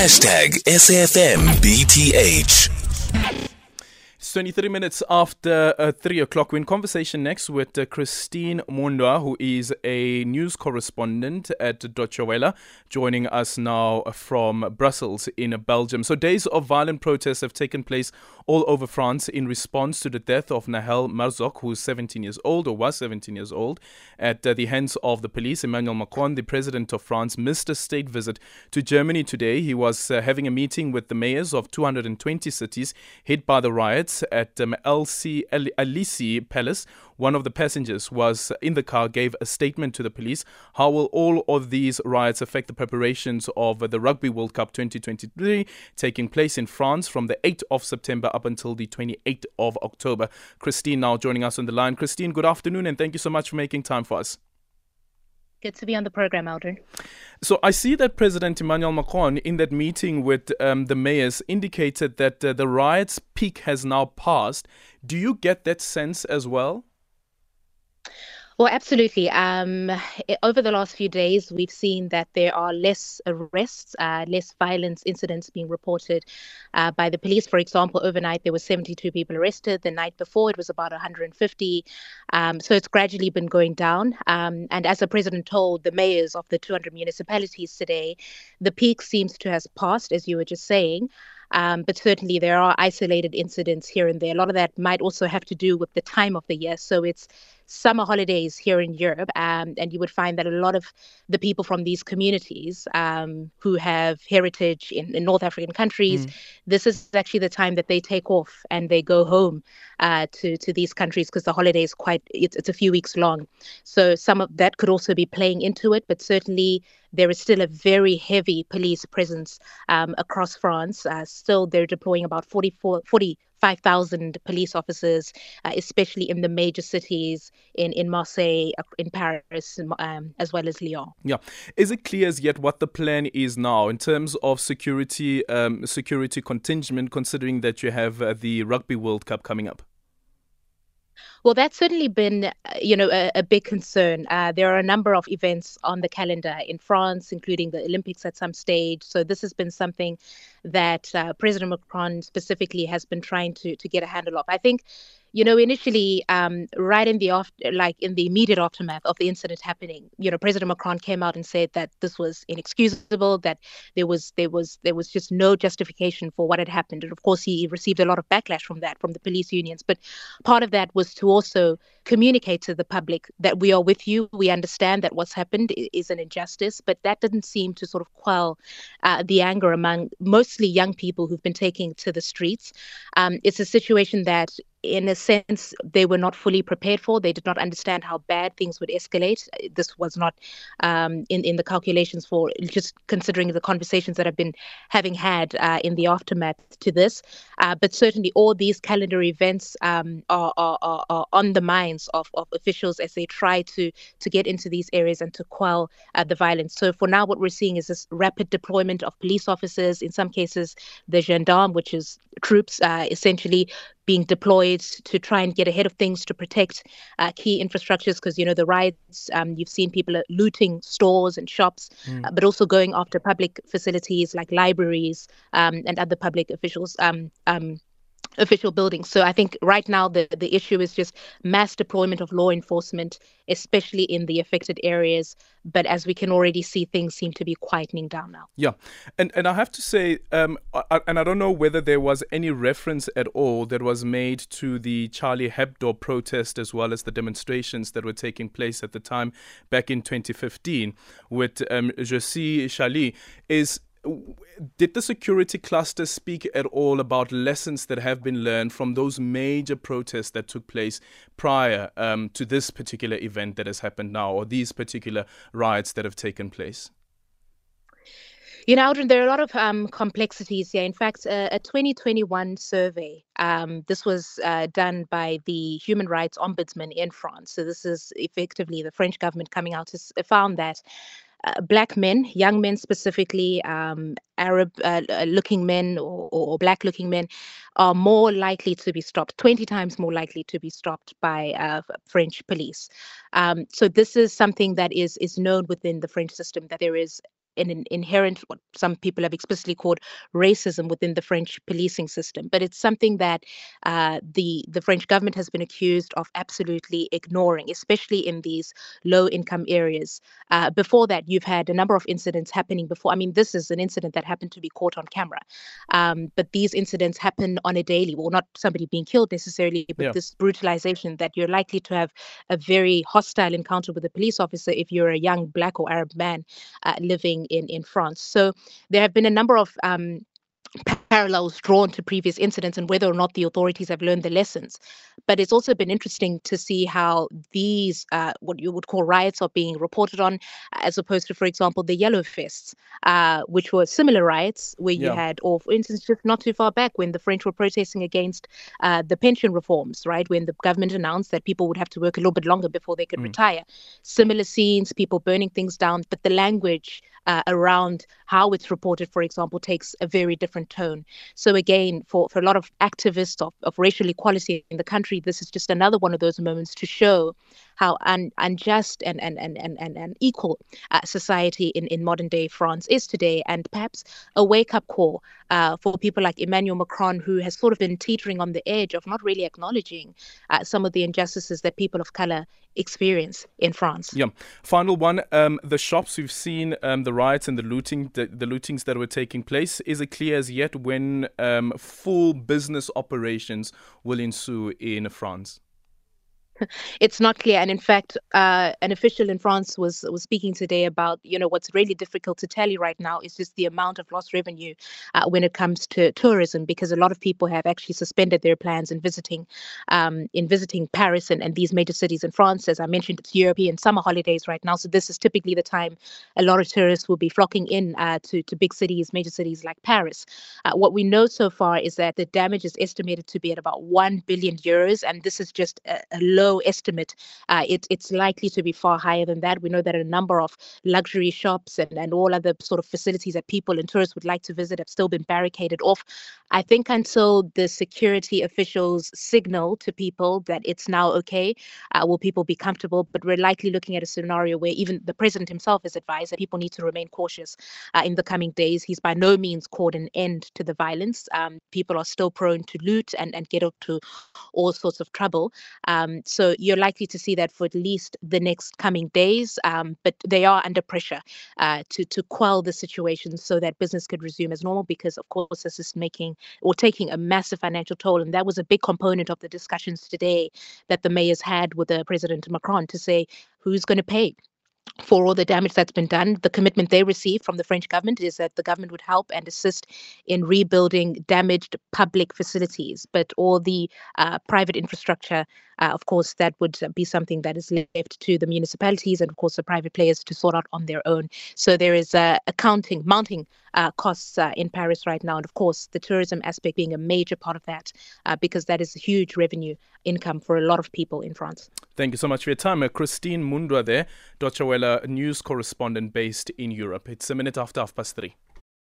Hashtag SAFMBTH. It's 23 minutes after uh, 3 o'clock. We're in conversation next with uh, Christine Mhundwa, who is a news correspondent at Deutsche Welle, joining us now from Brussels in Belgium. So, days of violent protests have taken place all over France in response to the death of Nahel Merzouk, who's 17 years old or was 17 years old, at uh, the hands of the police. Emmanuel Macron, the president of France, missed a state visit to Germany today. He was uh, having a meeting with the mayors of 220 cities hit by the riots at um, LC Elysee Palace. One of the passengers was in the car, gave a statement to the police. How will all of these riots affect the preparations of the Rugby World Cup 2023 taking place in France from the 8th of September up until the 28th of October? Christine now joining us on the line. Christine, good afternoon and thank you so much for making time for us. Good to be on the program, Aldrin. So I see that President Emmanuel Macron, in that meeting with um, the mayors, indicated that uh, the riots' peak has now passed. Do you get that sense as well? Well, absolutely. Um, over the last few days, we've seen that there are less arrests, uh, less violence incidents being reported uh, by the police. For example, overnight there were 72 people arrested. The night before it was about 150. Um, so it's gradually been going down. Um, and as the president told the mayors of the 200 municipalities today, the peak seems to have passed, as you were just saying. Um, but certainly there are isolated incidents here and there. A lot of that might also have to do with the time of the year. So it's summer holidays here in Europe, um, and you would find that a lot of the people from these communities um, who have heritage in, in North African countries, mm. this is actually the time that they take off and they go home uh, to to these countries because the holiday is quite it's, it's a few weeks long. So some of that could also be playing into it, but certainly there is still a very heavy police presence um, across France. Uh, still, they're deploying about 44, 40 5,000 police officers, uh, especially in the major cities in, in Marseille, uh, in Paris, um, as well as Lyon. Yeah. Is it clear as yet what the plan is now in terms of security, um, security contingent, considering that you have uh, the Rugby World Cup coming up? Well, that's certainly been, uh, you know, a, a big concern. Uh, there are a number of events on the calendar in France, including the Olympics at some stage. So this has been something that uh, President Macron specifically has been trying to to get a handle of. I think you know, initially, um, right in the off, like in the immediate aftermath of the incident happening, you know, President Macron came out and said that this was inexcusable, that there was there was there was just no justification for what had happened, and of course, he received a lot of backlash from that from the police unions. But part of that was to also communicate to the public that we are with you, we understand that what's happened is an injustice, but that didn't seem to sort of quell uh, the anger among mostly young people who've been taking to the streets. Um, it's a situation that in a sense, they were not fully prepared for. They did not understand how bad things would escalate. This was not um, in in the calculations for just considering the conversations that have been having had uh, in the aftermath to this. Uh, but certainly, all these calendar events um, are, are, are, on the minds of, of officials as they try to to get into these areas and to quell uh, the violence. So for now, what we're seeing is this rapid deployment of police officers. In some cases, the gendarme, which is troops, uh, essentially being deployed to try and get ahead of things to protect uh, key infrastructures because you know the riots um, you've seen people looting stores and shops mm. uh, but also going after public facilities like libraries um, and other public officials um, um official buildings. So I think right now the, the issue is just mass deployment of law enforcement, especially in the affected areas. But as we can already see, things seem to be quietening down now. Yeah, and and I have to say, um, I, and I don't know whether there was any reference at all that was made to the Charlie Hebdo protest as well as the demonstrations that were taking place at the time back in 2015 with um, Je suis Charlie. Is did the security cluster speak at all about lessons that have been learned from those major protests that took place prior um, to this particular event that has happened now, or these particular riots that have taken place? You know, there are a lot of um, complexities here. In fact, a 2021 survey, um, this was uh, done by the Human Rights Ombudsman in France. So, this is effectively the French government coming out to found that uh, black men, young men specifically, um, Arab uh, uh looking men or, or, black looking men are more likely to be stopped, 20 times more likely to be stopped by uh, French police. Um, so this is something that is is known within the French system that there is an inherent, what some people have explicitly called racism within the French policing system. But it's something that uh, the the French government has been accused of absolutely ignoring, especially in these low income areas. Uh, before that, you've had a number of incidents happening before. I mean, this is an incident that happened to be caught on camera, um, but these incidents happen on a daily. Well, not somebody being killed necessarily, but yeah. this brutalization that you're likely to have a very hostile encounter with a police officer if you're a young black or Arab man uh, living in in France. So there have been a number of um, parallels drawn to previous incidents and whether or not the authorities have learned the lessons. But it's also been interesting to see how these, uh, what you would call riots, are being reported on, as opposed to, for example, the Yellow Vests, uh, which were similar riots where you yeah. had, or for instance, just not too far back when the French were protesting against uh, the pension reforms, right? When the government announced that people would have to work a little bit longer before they could mm. retire. Similar scenes, people burning things down, but the language uh, around how it's reported, for example, takes a very different tone. So again, for, for a lot of activists of, of racial equality in the country, this is just another one of those moments to show how un, unjust and and and and and, and equal uh, society in, in modern day France is today, and perhaps a wake up call uh, for people like Emmanuel Macron, who has sort of been teetering on the edge of not really acknowledging uh, some of the injustices that people of color experience in France. Yeah. Final one. Um, the shops we've seen um, the riots and the looting, the, the, lootings that were taking place. Is it clear as yet when um, full business operations will ensue in France? It's not clear. And in fact, uh, an official in France was was speaking today about you know what's really difficult to tell you right now is just the amount of lost revenue uh, when it comes to tourism, because a lot of people have actually suspended their plans in visiting um, in visiting Paris and, and these major cities in France. As I mentioned, it's European summer holidays right now, so this is typically the time a lot of tourists will be flocking in uh, to to big cities, major cities like Paris. Uh, what we know so far is that the damage is estimated to be at about one billion euros, and this is just a, a low low estimate. Uh, it, it's likely to be far higher than that. We know that a number of luxury shops and, and all other sort of facilities that people and tourists would like to visit have still been barricaded off. I think until the security officials signal to people that it's now okay, uh, will people be comfortable? But we're likely looking at a scenario where even the president himself has advised that people need to remain cautious uh, in the coming days. He's by no means called an end to the violence. Um, people are still prone to loot and, and get up to all sorts of trouble. Um, so so you're likely to see that for at least the next coming days. Um, but they are under pressure uh, to to quell the situation so that business could resume as normal. Because of course, this is making or taking a massive financial toll, and that was a big component of the discussions today that the mayors had with the President Macron to say who's going to pay for all the damage that's been done. The commitment they received from the French government is that the government would help and assist in rebuilding damaged public facilities, but all the uh, private infrastructure, uh, of course, that would be something that is left to the municipalities and, of course, the private players to sort out on their own. So there is uh, accounting, mounting uh, costs uh, in Paris right now, and of course, the tourism aspect being a major part of that, uh, because that is a huge revenue income for a lot of people in France. Thank you so much for your time. Uh, Christine Mhundwa there, Deutsche Welle news correspondent based in Europe. It's a minute after half past three.